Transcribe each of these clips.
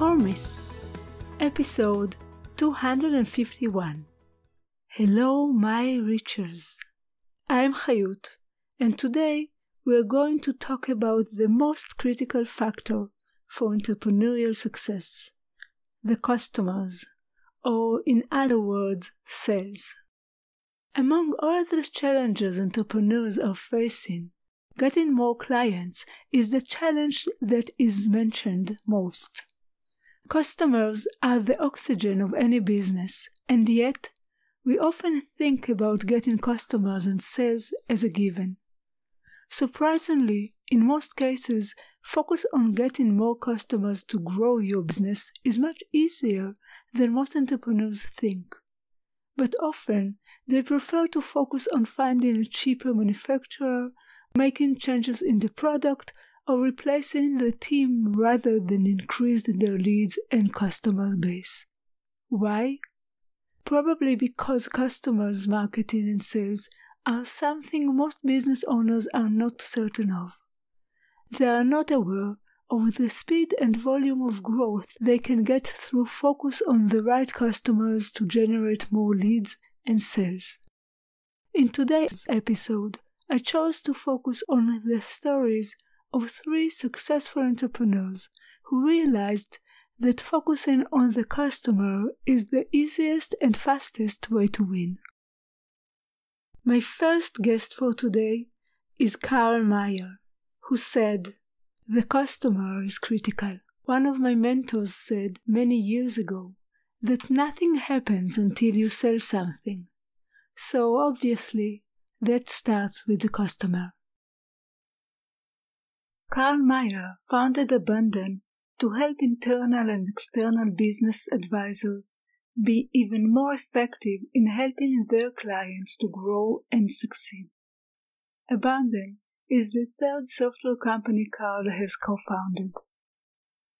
or episode 251. Hello, my Richers. I'm Hayut, and today we're going to talk about the most critical factor for entrepreneurial success the customers, or in other words, sales. Among all the challenges entrepreneurs are facing, getting more clients is the challenge that is mentioned most. Customers are the oxygen of any business, and yet we often think about getting customers and sales as a given. Surprisingly, in most cases, focus on getting more customers to grow your business is much easier than most entrepreneurs think. But often, they prefer to focus on finding a cheaper manufacturer, making changes in the product, or replacing the team rather than increase their leads and customer base. Why? Probably because customers, marketing, and sales are something most business owners are not certain of. They are not aware of the speed and volume of growth they can get through focus on the right customers to generate more leads and sales. In today's episode, I chose to focus on the stories of three successful entrepreneurs who realized that focusing on the customer is the easiest and fastest way to win. My first guest for today is Carl Meyer, who said, The customer is critical. One of my mentors said many years ago that nothing happens until you sell something. So obviously, that starts with the customer. Carl Meyer founded Abundant to help internal and external business advisors be even more effective in helping their clients to grow and succeed. Abundant is the third software company Carl has co-founded.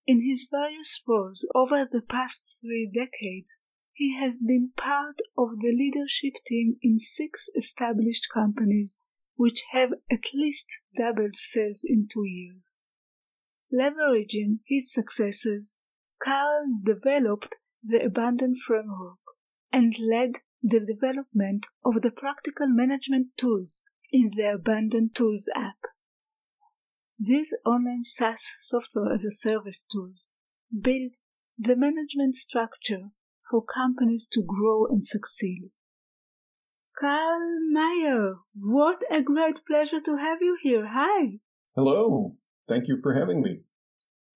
In his various roles over the past three decades, he has been part of the leadership team in six established companies which have at least doubled sales in two years. Leveraging his successes, Carl developed the Abundant Framework and led the development of the practical management tools in the Abundant Tools app. These online SaaS software as a service tools build the management structure for companies to grow and succeed. Carl Meyer, what a great pleasure to have you here. Hi. Hello. Thank you for having me.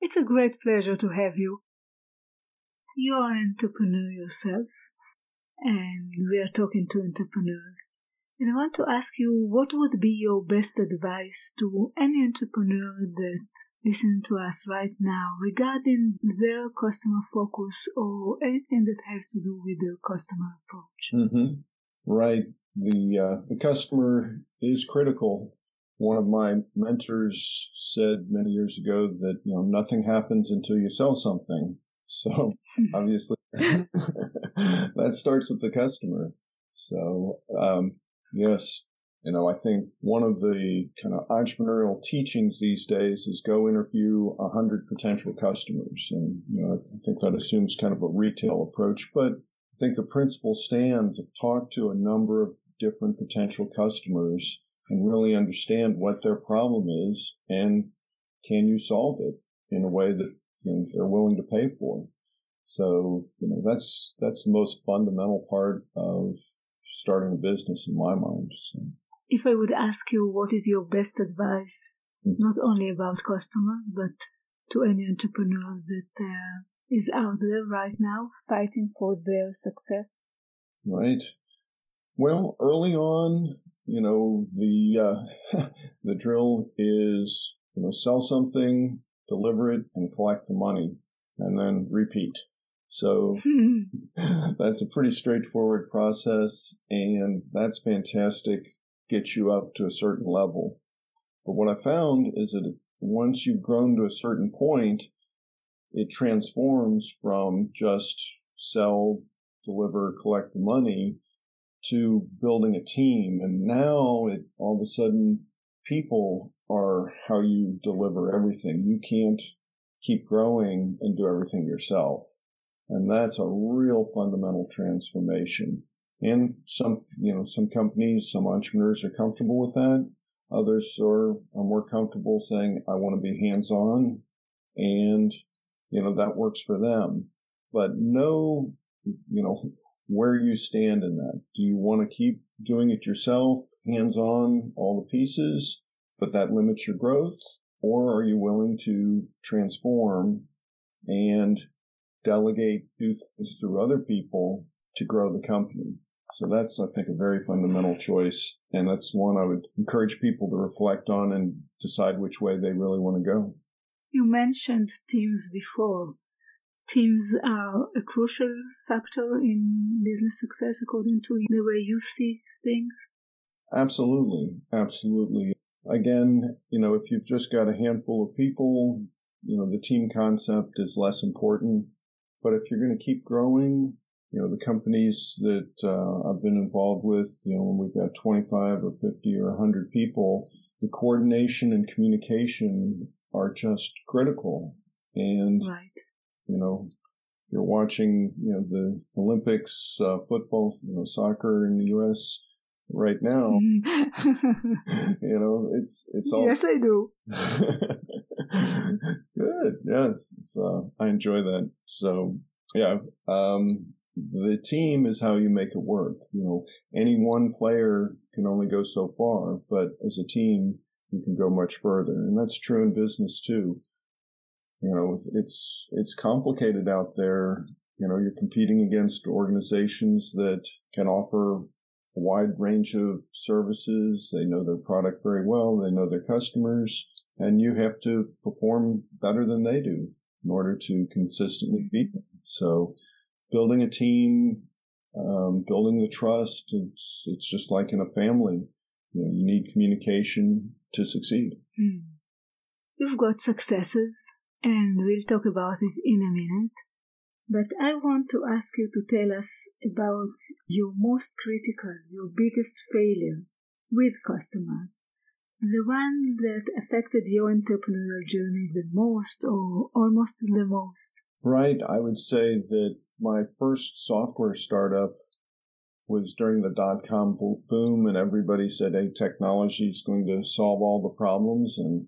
It's a great pleasure to have you. You're an entrepreneur yourself, and we are talking to entrepreneurs. And I want to ask you what would be your best advice to any entrepreneur that listen to us right now regarding their customer focus or anything that has to do with their customer approach. Mm-hmm. Right. The uh, the customer is critical. One of my mentors said many years ago that you know nothing happens until you sell something. So obviously that starts with the customer. So um, yes, you know, I think one of the kind of entrepreneurial teachings these days is go interview a hundred potential customers. And, you know, I think that assumes kind of a retail approach, but I think the principle stands of talk to a number of different potential customers and really understand what their problem is and can you solve it in a way that you know, they're willing to pay for. So, you know, that's, that's the most fundamental part of starting a business in my mind. So if I would ask you what is your best advice, mm. not only about customers, but to any entrepreneurs that uh, is out there right now fighting for their success? Right. Well, early on, you know, the uh, the drill is you know sell something, deliver it, and collect the money. and then repeat. So that's a pretty straightforward process and that's fantastic. Gets you up to a certain level. But what I found is that once you've grown to a certain point, it transforms from just sell, deliver, collect the money to building a team. And now it all of a sudden people are how you deliver everything. You can't keep growing and do everything yourself. And that's a real fundamental transformation. And some, you know, some companies, some entrepreneurs are comfortable with that. Others are, are more comfortable saying, I want to be hands on and, you know, that works for them. But know, you know, where you stand in that. Do you want to keep doing it yourself, hands on all the pieces, but that limits your growth? Or are you willing to transform and delegate, do things through other people to grow the company? So that's, I think, a very fundamental choice. And that's one I would encourage people to reflect on and decide which way they really want to go. You mentioned teams before. Teams are a crucial factor in business success according to the way you see things? Absolutely. Absolutely. Again, you know, if you've just got a handful of people, you know, the team concept is less important. But if you're going to keep growing, you know, the companies that uh, I've been involved with, you know, when we've got 25 or 50 or 100 people, the coordination and communication are just critical. And, right. you know, you're watching, you know, the Olympics, uh, football, you know, soccer in the U.S. right now. you know, it's, it's all. Yes, I do. Good. Yes. So uh, I enjoy that. So, yeah. Um, the team is how you make it work. You know, any one player can only go so far, but as a team, you can go much further. And that's true in business too. You know, it's, it's complicated out there. You know, you're competing against organizations that can offer a wide range of services. They know their product very well. They know their customers and you have to perform better than they do in order to consistently beat them. So building a team, um, building the trust. It's, it's just like in a family. You, know, you need communication to succeed. Hmm. You've got successes, and we'll talk about this in a minute. But I want to ask you to tell us about your most critical, your biggest failure with customers. The one that affected your entrepreneurial journey the most or almost the most. Right. I would say that my first software startup was during the dot com boom and everybody said, Hey, technology is going to solve all the problems. And,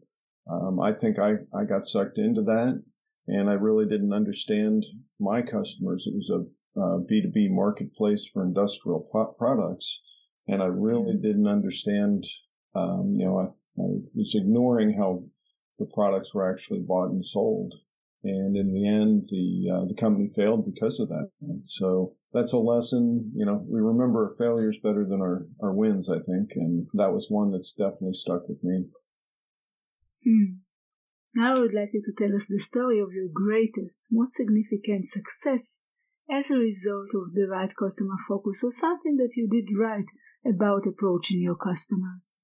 um, I think I, I got sucked into that and I really didn't understand my customers. It was a uh, B2B marketplace for industrial products. And I really didn't understand, um, you know, I, I was ignoring how the products were actually bought and sold. And in the end, the uh, the company failed because of that. So that's a lesson. You know, we remember our failures better than our our wins, I think, and that was one that's definitely stuck with me. Hmm. Now I would like you to tell us the story of your greatest, most significant success as a result of the right customer focus or something that you did right about approaching your customers.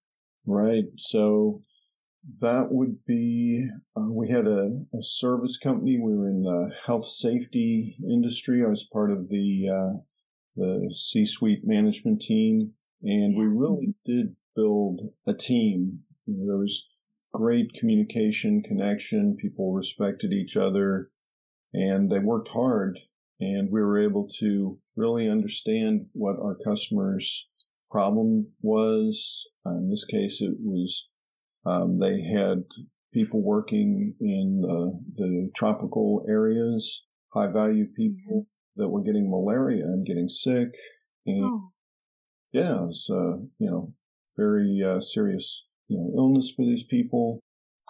Right. So that would be, uh, we had a, a, service company. We were in the health safety industry. I was part of the, uh, the C-suite management team and we really did build a team. You know, there was great communication, connection. People respected each other and they worked hard and we were able to really understand what our customers problem was. In this case, it was um, they had people working in the, the tropical areas, high value people that were getting malaria and getting sick. And oh. yeah, it was, uh, you know, very uh, serious, you know, illness for these people.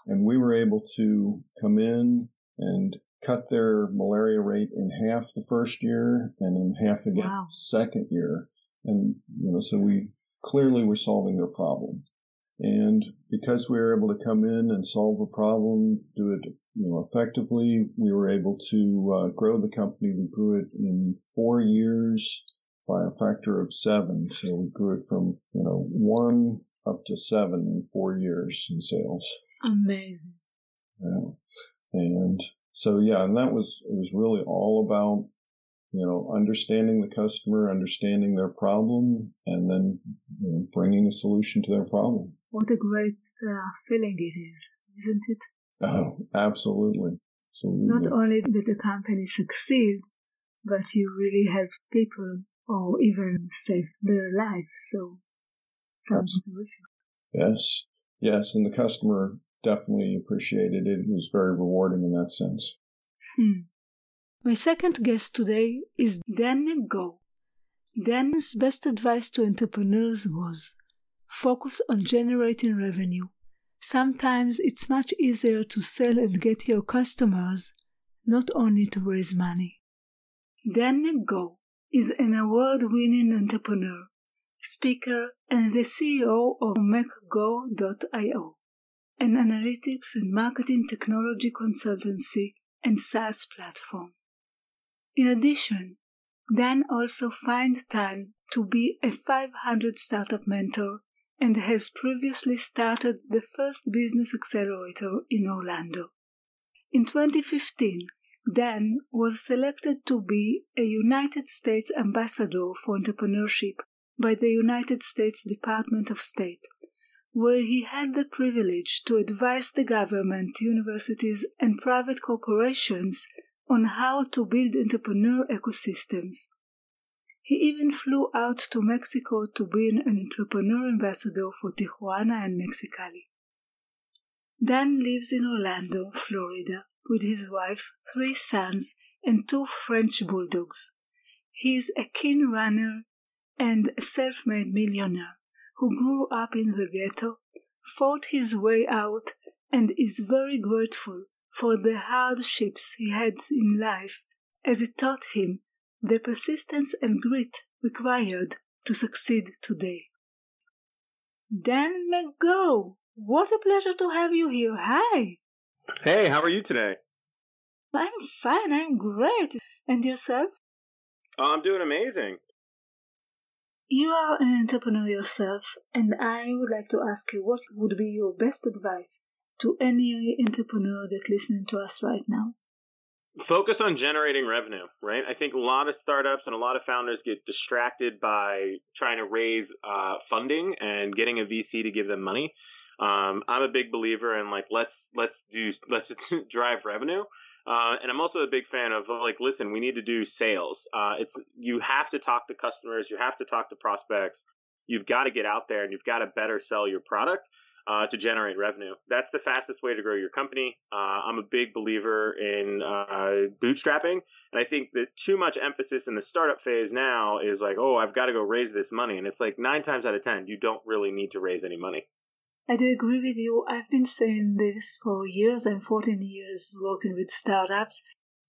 And we were able to come in and cut their malaria rate in half the first year and in half again wow. second year. And, you know, so we clearly were solving their problem. And because we were able to come in and solve a problem, do it you know, effectively, we were able to uh, grow the company. We grew it in four years by a factor of seven. So we grew it from, you know, one up to seven in four years in sales. Amazing. Yeah. And so, yeah, and that was, it was really all about, you know, understanding the customer, understanding their problem, and then you know, bringing a solution to their problem. What a great uh, feeling it is, isn't it? Oh, absolutely. absolutely. Not only did the company succeed, but you really helped people or even save their life. So sounds terrific. Yes. Yes. And the customer definitely appreciated it. It was very rewarding in that sense. Hmm. My second guest today is Dan Go. Dan's best advice to entrepreneurs was focus on generating revenue. Sometimes it's much easier to sell and get your customers, not only to raise money. Dan Go is an award winning entrepreneur, speaker, and the CEO of McGaw.io, an analytics and marketing technology consultancy and SaaS platform. In addition, Dan also finds time to be a 500 startup mentor and has previously started the first business accelerator in Orlando. In 2015, Dan was selected to be a United States Ambassador for Entrepreneurship by the United States Department of State, where he had the privilege to advise the government, universities, and private corporations on how to build entrepreneur ecosystems. He even flew out to Mexico to be an entrepreneur ambassador for Tijuana and Mexicali. Dan lives in Orlando, Florida, with his wife, three sons, and two French bulldogs. He is a keen runner and a self made millionaire who grew up in the ghetto, fought his way out, and is very grateful for the hardships he had in life as it taught him the persistence and grit required to succeed today. Dan McGaw, what a pleasure to have you here. Hi. Hey, how are you today? I'm fine, I'm great. And yourself? Oh, I'm doing amazing. You are an entrepreneur yourself, and I would like to ask you what would be your best advice to any entrepreneur that's listening to us right now? Focus on generating revenue, right? I think a lot of startups and a lot of founders get distracted by trying to raise uh, funding and getting a VC to give them money. Um, I'm a big believer in like let's let's do let's drive revenue. Uh, and I'm also a big fan of like, listen, we need to do sales. Uh, it's you have to talk to customers, you have to talk to prospects. You've got to get out there and you've got to better sell your product uh, to generate revenue. That's the fastest way to grow your company. Uh, I'm a big believer in uh, bootstrapping, and I think that too much emphasis in the startup phase now is like, oh, I've got to go raise this money, and it's like nine times out of ten, you don't really need to raise any money. I do agree with you. I've been saying this for years. I'm 14 years working with startups.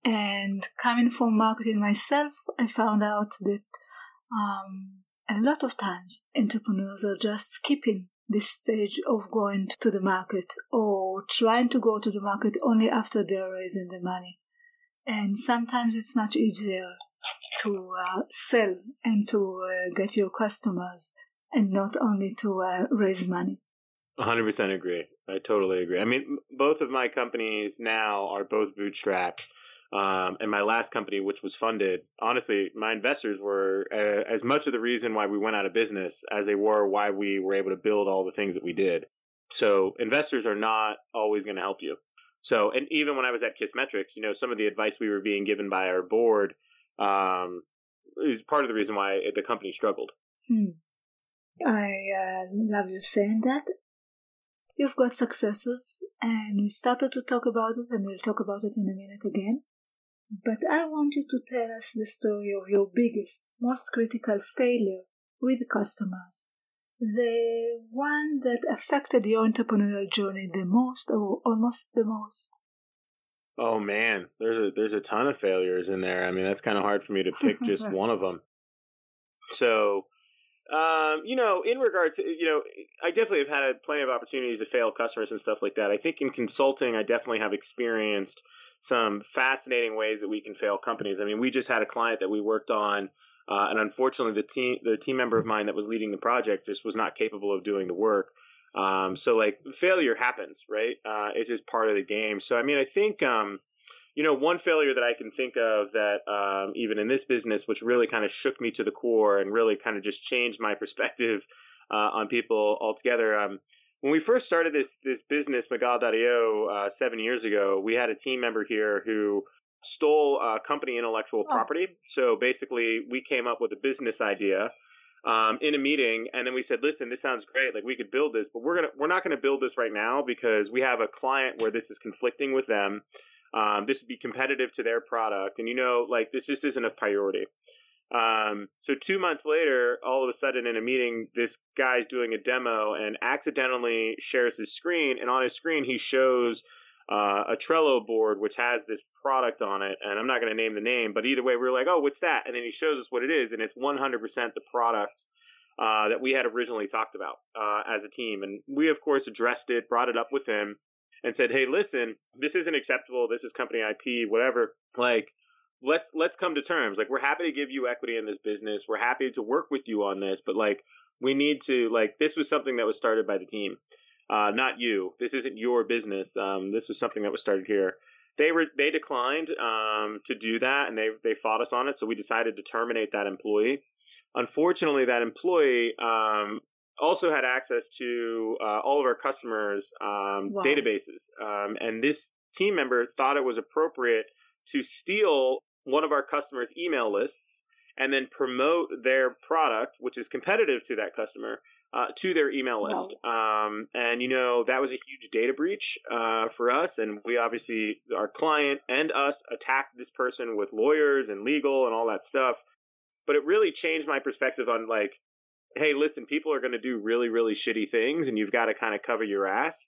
And coming from marketing myself, I found out that um, a lot of times entrepreneurs are just skipping this stage of going to the market or trying to go to the market only after they're raising the money. And sometimes it's much easier to uh, sell and to uh, get your customers and not only to uh, raise money. 100% agree. I totally agree. I mean, both of my companies now are both bootstrapped. Um, and my last company, which was funded, honestly, my investors were uh, as much of the reason why we went out of business as they were why we were able to build all the things that we did. So investors are not always going to help you. So, and even when I was at Kissmetrics, you know, some of the advice we were being given by our board um, is part of the reason why the company struggled. Hmm. I uh, love you saying that. You've got successes, and we started to talk about it, and we'll talk about it in a minute again. But I want you to tell us the story of your biggest, most critical failure with customers. The one that affected your entrepreneurial journey the most, or almost the most. Oh man, there's a there's a ton of failures in there. I mean, that's kind of hard for me to pick just one of them. So, Um, you know, in regard to, you know, I definitely have had plenty of opportunities to fail customers and stuff like that. I think in consulting, I definitely have experienced some fascinating ways that we can fail companies. I mean, we just had a client that we worked on, uh, and unfortunately, the team the team member of mine that was leading the project just was not capable of doing the work. Um, so like failure happens, right? Uh, it's just part of the game. So I mean, I think um, you know, one failure that I can think of that um, even in this business, which really kind of shook me to the core and really kind of just changed my perspective uh, on people altogether. Um, when we first started this this business, McGaw.io, uh, seven years ago, we had a team member here who stole uh, company intellectual oh. property. So basically, we came up with a business idea. Um, in a meeting, and then we said, "Listen, this sounds great. Like we could build this, but we're gonna we're not gonna build this right now because we have a client where this is conflicting with them. Um, this would be competitive to their product, and you know, like this just isn't a priority. Um, so two months later, all of a sudden in a meeting, this guy's doing a demo and accidentally shares his screen, and on his screen he shows uh, a Trello board which has this product on it, and I'm not going to name the name, but either way, we are like, oh, what's that? And then he shows us what it is, and it's 100% the product uh, that we had originally talked about uh, as a team, and we of course addressed it, brought it up with him and said, "Hey, listen, this isn't acceptable. This is company IP, whatever. Like, let's let's come to terms. Like, we're happy to give you equity in this business. We're happy to work with you on this, but like, we need to like this was something that was started by the team, uh, not you. This isn't your business. Um, this was something that was started here." They were they declined um, to do that, and they they fought us on it. So we decided to terminate that employee. Unfortunately, that employee um, also had access to uh, all of our customers' um, wow. databases. Um, and this team member thought it was appropriate to steal one of our customers' email lists and then promote their product, which is competitive to that customer, uh, to their email list. Wow. Um, and, you know, that was a huge data breach uh, for us. And we obviously, our client and us attacked this person with lawyers and legal and all that stuff. But it really changed my perspective on like hey, listen, people are going to do really, really shitty things and you've got to kind of cover your ass.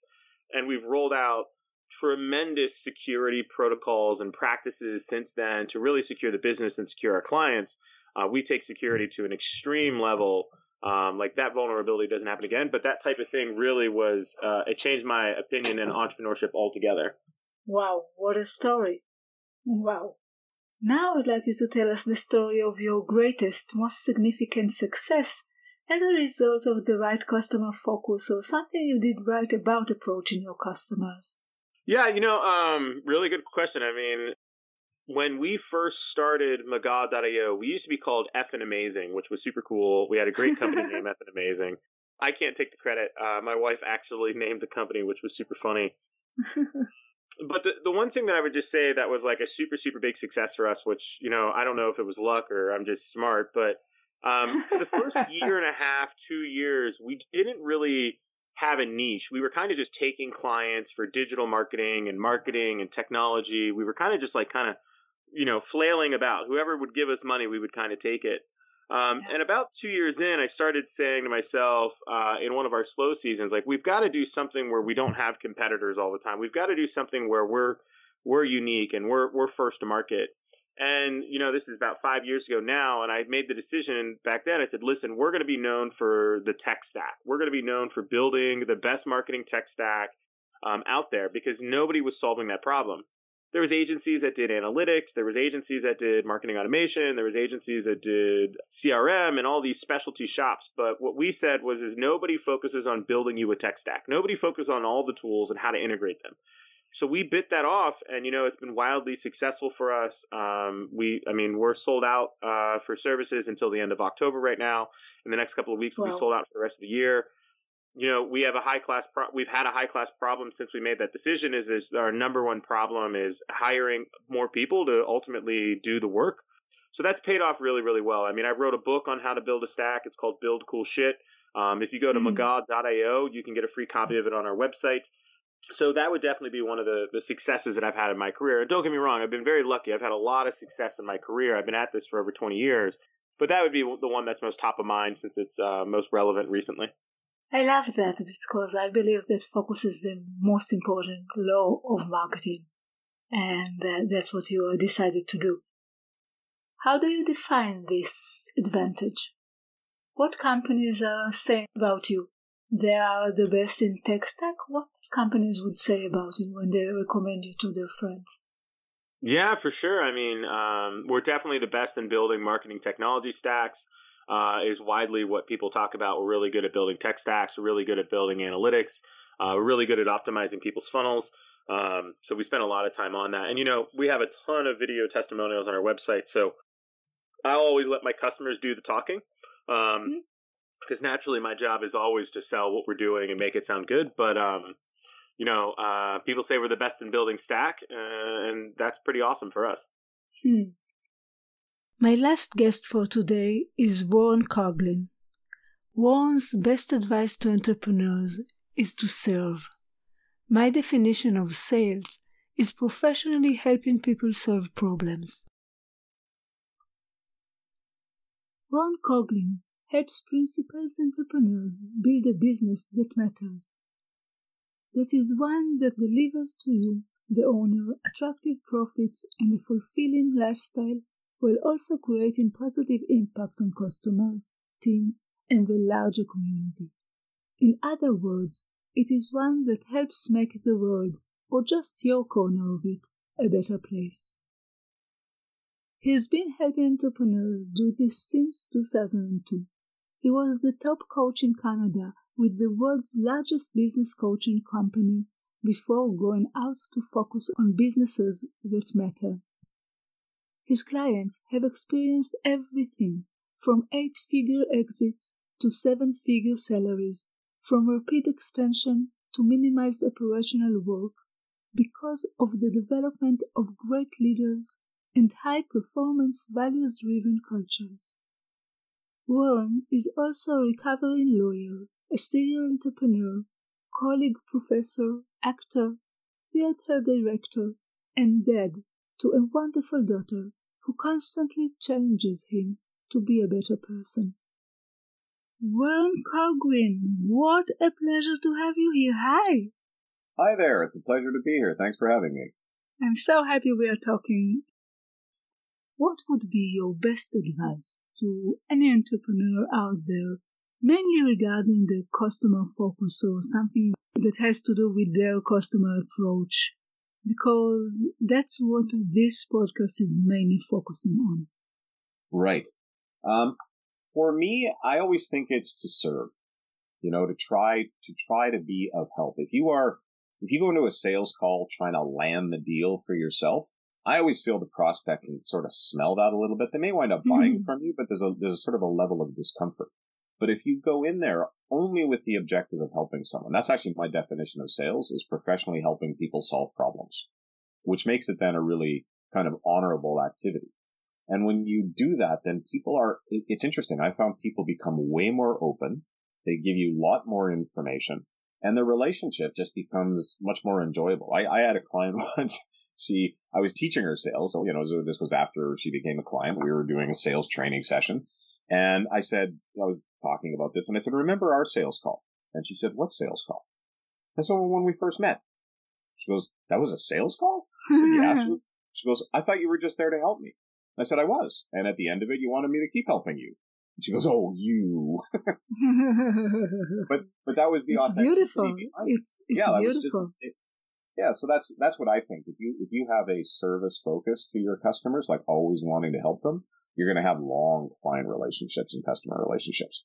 And we've rolled out tremendous security protocols and practices since then to really secure the business and secure our clients. Uh, we take security to an extreme level. Um, like that vulnerability doesn't happen again, but that type of thing really was, uh, it changed my opinion in entrepreneurship altogether. Wow, what a story. Wow. Now I'd like you to tell us the story of your greatest, most significant success as a result of the right customer focus or something you did right about approaching your customers? Yeah, you know, um, really good question. I mean, when we first started McGaw.io, we used to be called Effin Amazing, which was super cool. We had a great company name, Effin Amazing. I can't take the credit. Uh, my wife actually named the company, which was super funny. but the, the one thing that I would just say that was like a super, super big success for us, which, you know, I don't know if it was luck or I'm just smart, but um, the first year and a half, two years, we didn't really have a niche. We were kind of just taking clients for digital marketing and marketing and technology. We were kind of just like kind of, you know, flailing about. Whoever would give us money, we would kind of take it. Um, yeah. And about two years in, I started saying to myself uh, in one of our slow seasons, like we've got to do something where we don't have competitors all the time. We've got to do something where we're we're unique and we're we're first to market. And, you know, this is about five years ago now. And I made the decision back then. I said, listen, we're going to be known for the tech stack. We're going to be known for building the best marketing tech stack um, out there because nobody was solving that problem. There was agencies that did analytics. There was agencies that did marketing automation. There was agencies that did CRM and all these specialty shops. But what we said was, is nobody focuses on building you a tech stack. Nobody focuses on all the tools and how to integrate them so we bit that off, and you know it's been wildly successful for us. Um, we, I mean, we're sold out uh, for services until the end of October right now. In the next couple of weeks, we'll be sold out for the rest of the year. You know, we have a high class. Pro- we've had a high class problem since we made that decision. Is is our number one problem is hiring more people to ultimately do the work. So that's paid off really, really well. I mean, I wrote a book on how to build a stack. It's called Build Cool Shit. Um, if you go to mm. mcgaw.io, you can get a free copy of it on our website so that would definitely be one of the, the successes that I've had in my career. And Don't get me wrong, I've been very lucky. I've had a lot of success in my career. I've been at this for over 20 years, but that would be the one that's most top of mind since it's uh, most relevant recently. I love that because I believe that focus is the most important law of marketing, and uh, that's what you decided to do. How do you define this advantage? what companies are saying about you? They are the best in tech stack. What companies would say about you when they recommend you to their friends? Yeah, for sure. I mean, um, we're definitely the best in building marketing technology stacks. Uh, is widely what people talk about. We're really good at building tech stacks. We're really good at building analytics. Uh, we're really good at optimizing people's funnels. Um, so we spend a lot of time on that. And you know, we have a ton of video testimonials on our website. So I always let my customers do the talking. Um, mm-hmm. Because naturally my job is always to sell what we're doing and make it sound good. But, um, you know, uh, people say we're the best in building stack, uh, and that's pretty awesome for us. Hmm. My last guest for today is Warren Coughlin. Warren's best advice to entrepreneurs is to serve. My definition of sales is professionally helping people solve problems. Warren Coughlin helps principals entrepreneurs build a business that matters. That is one that delivers to you, the owner, attractive profits and a fulfilling lifestyle while also creating positive impact on customers, team, and the larger community. In other words, it is one that helps make the world, or just your corner of it, a better place. He's been helping entrepreneurs do this since 2002. He was the top coach in Canada with the world's largest business coaching company before going out to focus on businesses that matter. His clients have experienced everything from eight figure exits to seven figure salaries, from rapid expansion to minimized operational work because of the development of great leaders and high performance values driven cultures. Warren is also a recovering lawyer, a serial entrepreneur, colleague professor, actor, theater director, and dad to a wonderful daughter who constantly challenges him to be a better person. Warren Coughlin, what a pleasure to have you here. Hi. Hi there. It's a pleasure to be here. Thanks for having me. I'm so happy we are talking what would be your best advice to any entrepreneur out there, mainly regarding the customer focus or something that has to do with their customer approach? Because that's what this podcast is mainly focusing on. Right. Um, for me, I always think it's to serve. You know, to try to try to be of help. If you are, if you go into a sales call trying to land the deal for yourself, I always feel the prospect can sort of smell that a little bit. They may wind up buying mm-hmm. from you, but there's a there's a sort of a level of discomfort. But if you go in there only with the objective of helping someone, that's actually my definition of sales is professionally helping people solve problems, which makes it then a really kind of honorable activity. And when you do that, then people are, it's interesting. I found people become way more open. They give you a lot more information and the relationship just becomes much more enjoyable. I, I had a client once she, I was teaching her sales. So, you know, this was after she became a client. We were doing a sales training session. And I said, I was talking about this and I said, remember our sales call? And she said, what sales call? I said, well, when we first met. She goes, that was a sales call? Said, yeah. She, she goes, I thought you were just there to help me. I said, I was. And at the end of it, you wanted me to keep helping you. And she goes, "Oh, you." but but that was the it's beautiful. It's it's yeah, beautiful. Just, it, yeah, so that's that's what I think. If you if you have a service focus to your customers, like always wanting to help them, you're going to have long client relationships and customer relationships.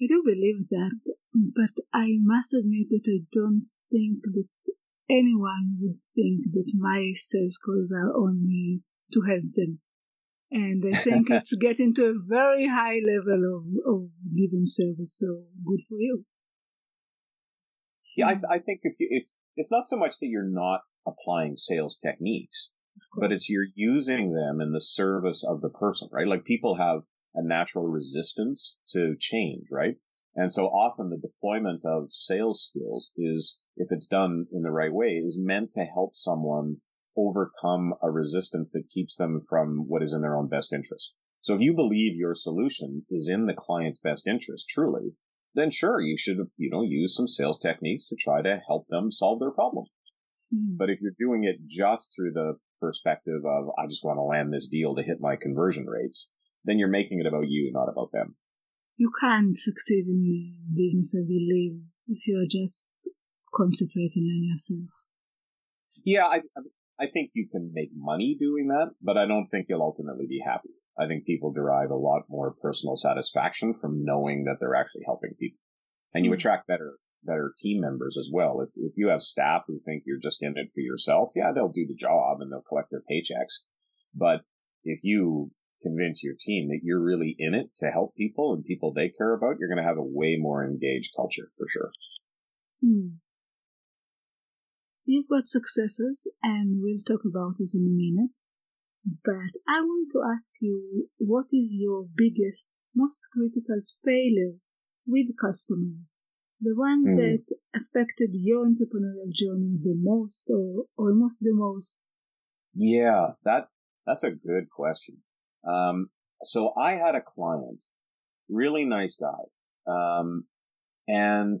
I do believe that, but I must admit that I don't think that anyone would think that my sales calls are only to help them. And I think it's getting to a very high level of, of giving service, so good for you. Yeah, I, I think if you, it's it's not so much that you're not applying sales techniques, but it's you're using them in the service of the person, right? Like people have a natural resistance to change, right? And so often the deployment of sales skills is, if it's done in the right way, is meant to help someone overcome a resistance that keeps them from what is in their own best interest. So if you believe your solution is in the client's best interest, truly, then sure, you should, you know, use some sales techniques to try to help them solve their problem. Mm. But if you're doing it just through the perspective of, I just want to land this deal to hit my conversion rates, then you're making it about you, not about them. you can't succeed in the business, I believe, if you're just concentrating on yourself. Yeah, I, I think you can make money doing that, but I don't think you'll ultimately be happy. I think people derive a lot more personal satisfaction from knowing that they're actually helping people. And you hmm. attract better, better team members as well. If, if you have staff who think you're just in it for yourself, yeah, they'll do the job and they'll collect their paychecks. But if you convince your team that you're really in it to help people and people they care about, you're going to have a way more engaged culture for sure. Hmm. You've got successes, and we'll talk about this in a minute. But I want to ask you what is your biggest, most critical failure with customers? The one mm. that affected your entrepreneurial journey the most or almost the most? Yeah, that that's a good question. Um, so I had a client, really nice guy. Um, and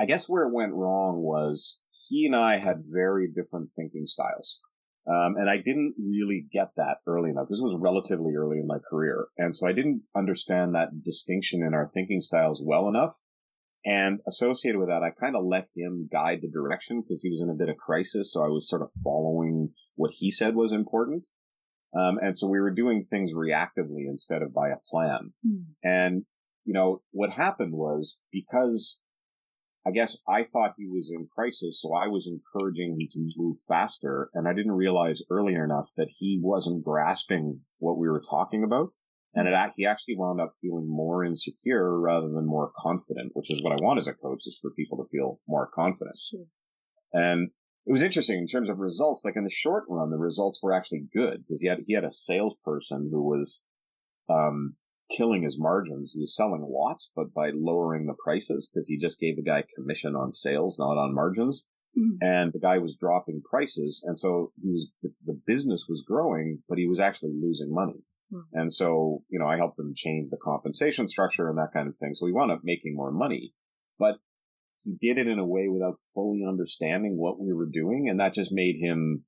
I guess where it went wrong was he and I had very different thinking styles. Um, and I didn't really get that early enough. This was relatively early in my career. And so I didn't understand that distinction in our thinking styles well enough. And associated with that, I kind of let him guide the direction because he was in a bit of crisis. So I was sort of following what he said was important. Um, and so we were doing things reactively instead of by a plan. Mm. And, you know, what happened was because I guess I thought he was in crisis, so I was encouraging him to move faster. And I didn't realize earlier enough that he wasn't grasping what we were talking about. And it, he actually wound up feeling more insecure rather than more confident, which is what I want as a coach is for people to feel more confident. Sure. And it was interesting in terms of results. Like in the short run, the results were actually good because he had, he had a salesperson who was, um, killing his margins. He was selling lots, but by lowering the prices because he just gave the guy commission on sales, not on margins. Mm-hmm. And the guy was dropping prices. And so he was, the business was growing, but he was actually losing money. Mm-hmm. And so, you know, I helped him change the compensation structure and that kind of thing. So he wound up making more money, but he did it in a way without fully understanding what we were doing. And that just made him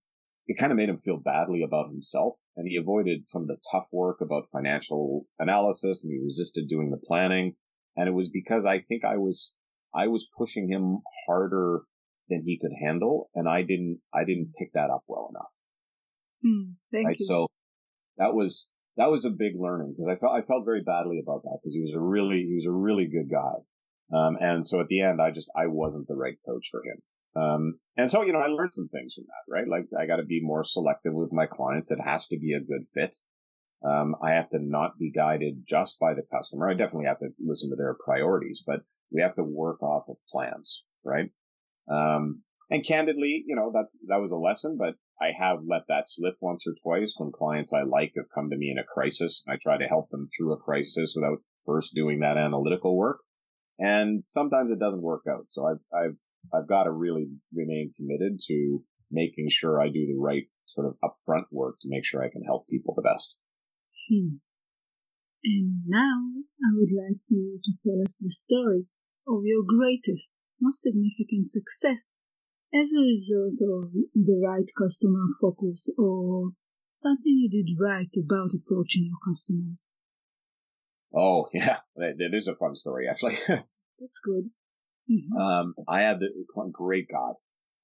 it kind of made him feel badly about himself and he avoided some of the tough work about financial analysis and he resisted doing the planning. And it was because I think I was, I was pushing him harder than he could handle. And I didn't, I didn't pick that up well enough. Mm, thank right? you. So that was, that was a big learning because I felt, I felt very badly about that because he was a really, he was a really good guy. Um, and so at the end, I just, I wasn't the right coach for him. Um, and so, you know, I learned some things from that, right? Like I got to be more selective with my clients. It has to be a good fit. Um, I have to not be guided just by the customer. I definitely have to listen to their priorities, but we have to work off of plans, right? Um, and candidly, you know, that's, that was a lesson, but I have let that slip once or twice when clients I like have come to me in a crisis. I try to help them through a crisis without first doing that analytical work. And sometimes it doesn't work out. So I've, I've I've got to really remain committed to making sure I do the right sort of upfront work to make sure I can help people the best. Hmm. And now I would like you to tell us the story of your greatest, most significant success as a result of the right customer focus or something you did right about approaching your customers. Oh, yeah, that is a fun story, actually. That's good. Mm-hmm. Um, I had the great God.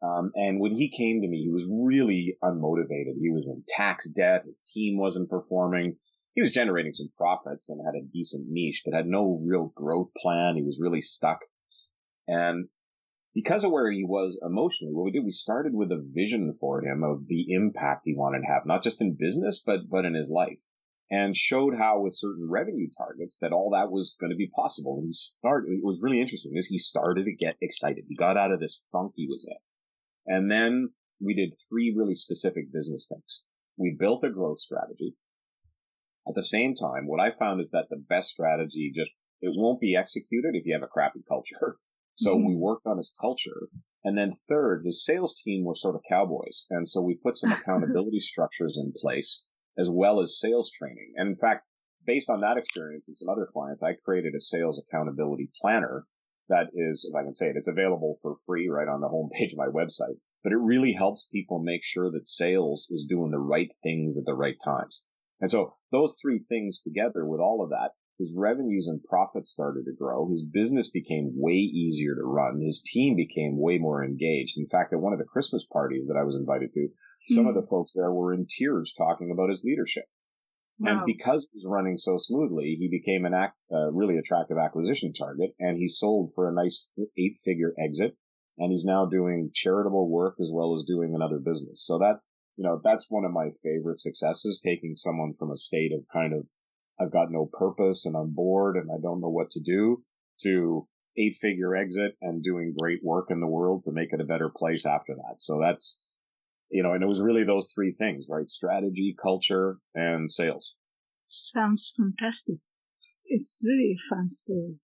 Um, and when he came to me, he was really unmotivated. He was in tax debt. His team wasn't performing. He was generating some profits and had a decent niche, but had no real growth plan. He was really stuck. And because of where he was emotionally, what we did, we started with a vision for him of the impact he wanted to have, not just in business, but, but in his life and showed how with certain revenue targets that all that was going to be possible. And he started, it was really interesting is he started to get excited. He got out of this funk he was in. And then we did three really specific business things. We built a growth strategy. At the same time, what I found is that the best strategy just, it won't be executed if you have a crappy culture. So mm-hmm. we worked on his culture. And then third, his sales team were sort of cowboys. And so we put some accountability structures in place as well as sales training. And in fact, based on that experience and some other clients, I created a sales accountability planner that is, if I can say it, it's available for free right on the homepage of my website. But it really helps people make sure that sales is doing the right things at the right times. And so those three things together with all of that his revenues and profits started to grow. His business became way easier to run. His team became way more engaged. In fact, at one of the Christmas parties that I was invited to, mm-hmm. some of hmm. the folks there were in tears talking about his leadership. Wow. And because he was running so smoothly, he became an act, uh, really attractive acquisition target and he sold for a nice eight figure exit. And he's now doing charitable work as well as doing another business. So that, you know, that's one of my favorite successes, taking someone from a state of kind of I've got no purpose and I'm bored and I don't know what to do to eight figure exit and doing great work in the world to make it a better place after that. So that's, you know, and it was really those three things, right? Strategy, culture, and sales. Sounds fantastic. It's really a fun story.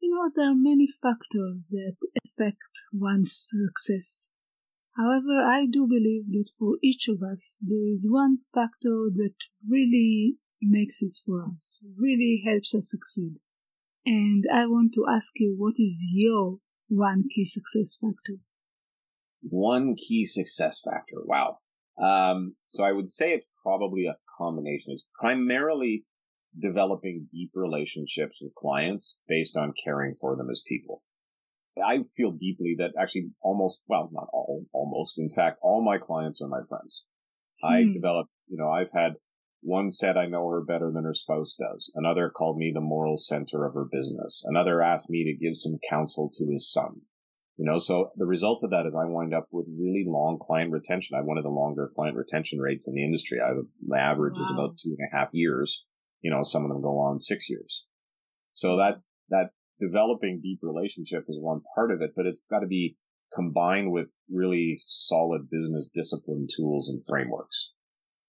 You know, there are many factors that affect one's success. However, I do believe that for each of us, there is one factor that really makes it for us, really helps us succeed. And I want to ask you, what is your one key success factor? One key success factor. Wow. Um, so I would say it's probably a combination. It's primarily developing deep relationships with clients based on caring for them as people. I feel deeply that actually almost, well, not all, almost, in fact, all my clients are my friends. Hmm. I developed, you know, I've had one said I know her better than her spouse does. Another called me the moral center of her business. Another asked me to give some counsel to his son. You know, so the result of that is I wind up with really long client retention. I have one of the longer client retention rates in the industry. I have, my average wow. is about two and a half years. You know, some of them go on six years. So that, that developing deep relationship is one part of it, but it's got to be combined with really solid business discipline tools and frameworks.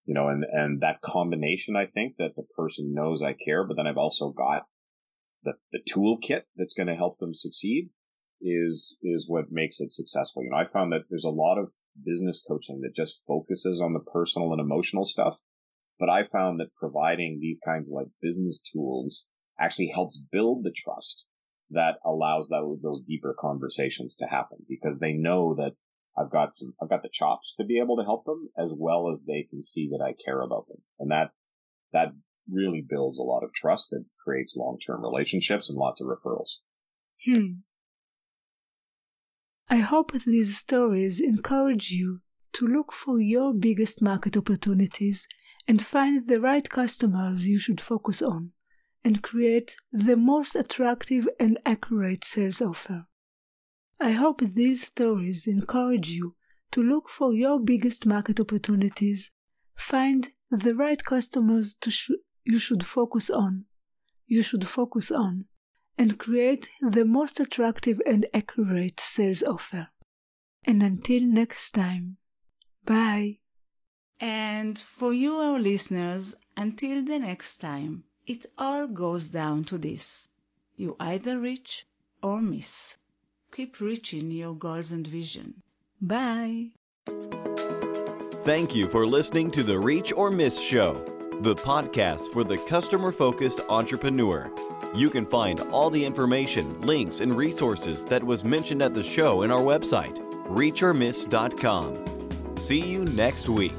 You know, and, and that combination, I think that the person knows I care, but then I've also got the, the toolkit that's going to help them succeed is, is what makes it successful. You know, I found that there's a lot of business coaching that just focuses on the personal and emotional stuff. But I found that providing these kinds of like business tools actually helps build the trust that allows that, those deeper conversations to happen because they know that I've got some, I've got the chops to be able to help them as well as they can see that I care about them. And that, that really builds a lot of trust and creates long-term relationships and lots of referrals. Hmm. I hope these stories encourage you to look for your biggest market opportunities and find the right customers you should focus on and create the most attractive and accurate sales offer. I hope these stories encourage you to look for your biggest market opportunities, find the right customers to sh- you should focus on, you should focus on, and create the most attractive and accurate sales offer. And until next time, bye. And for you, our listeners, until the next time. It all goes down to this. You either reach or miss. Keep reaching your goals and vision. Bye. Thank you for listening to the Reach or Miss Show, the podcast for the customer focused entrepreneur. You can find all the information, links, and resources that was mentioned at the show in our website, reachormiss.com. See you next week.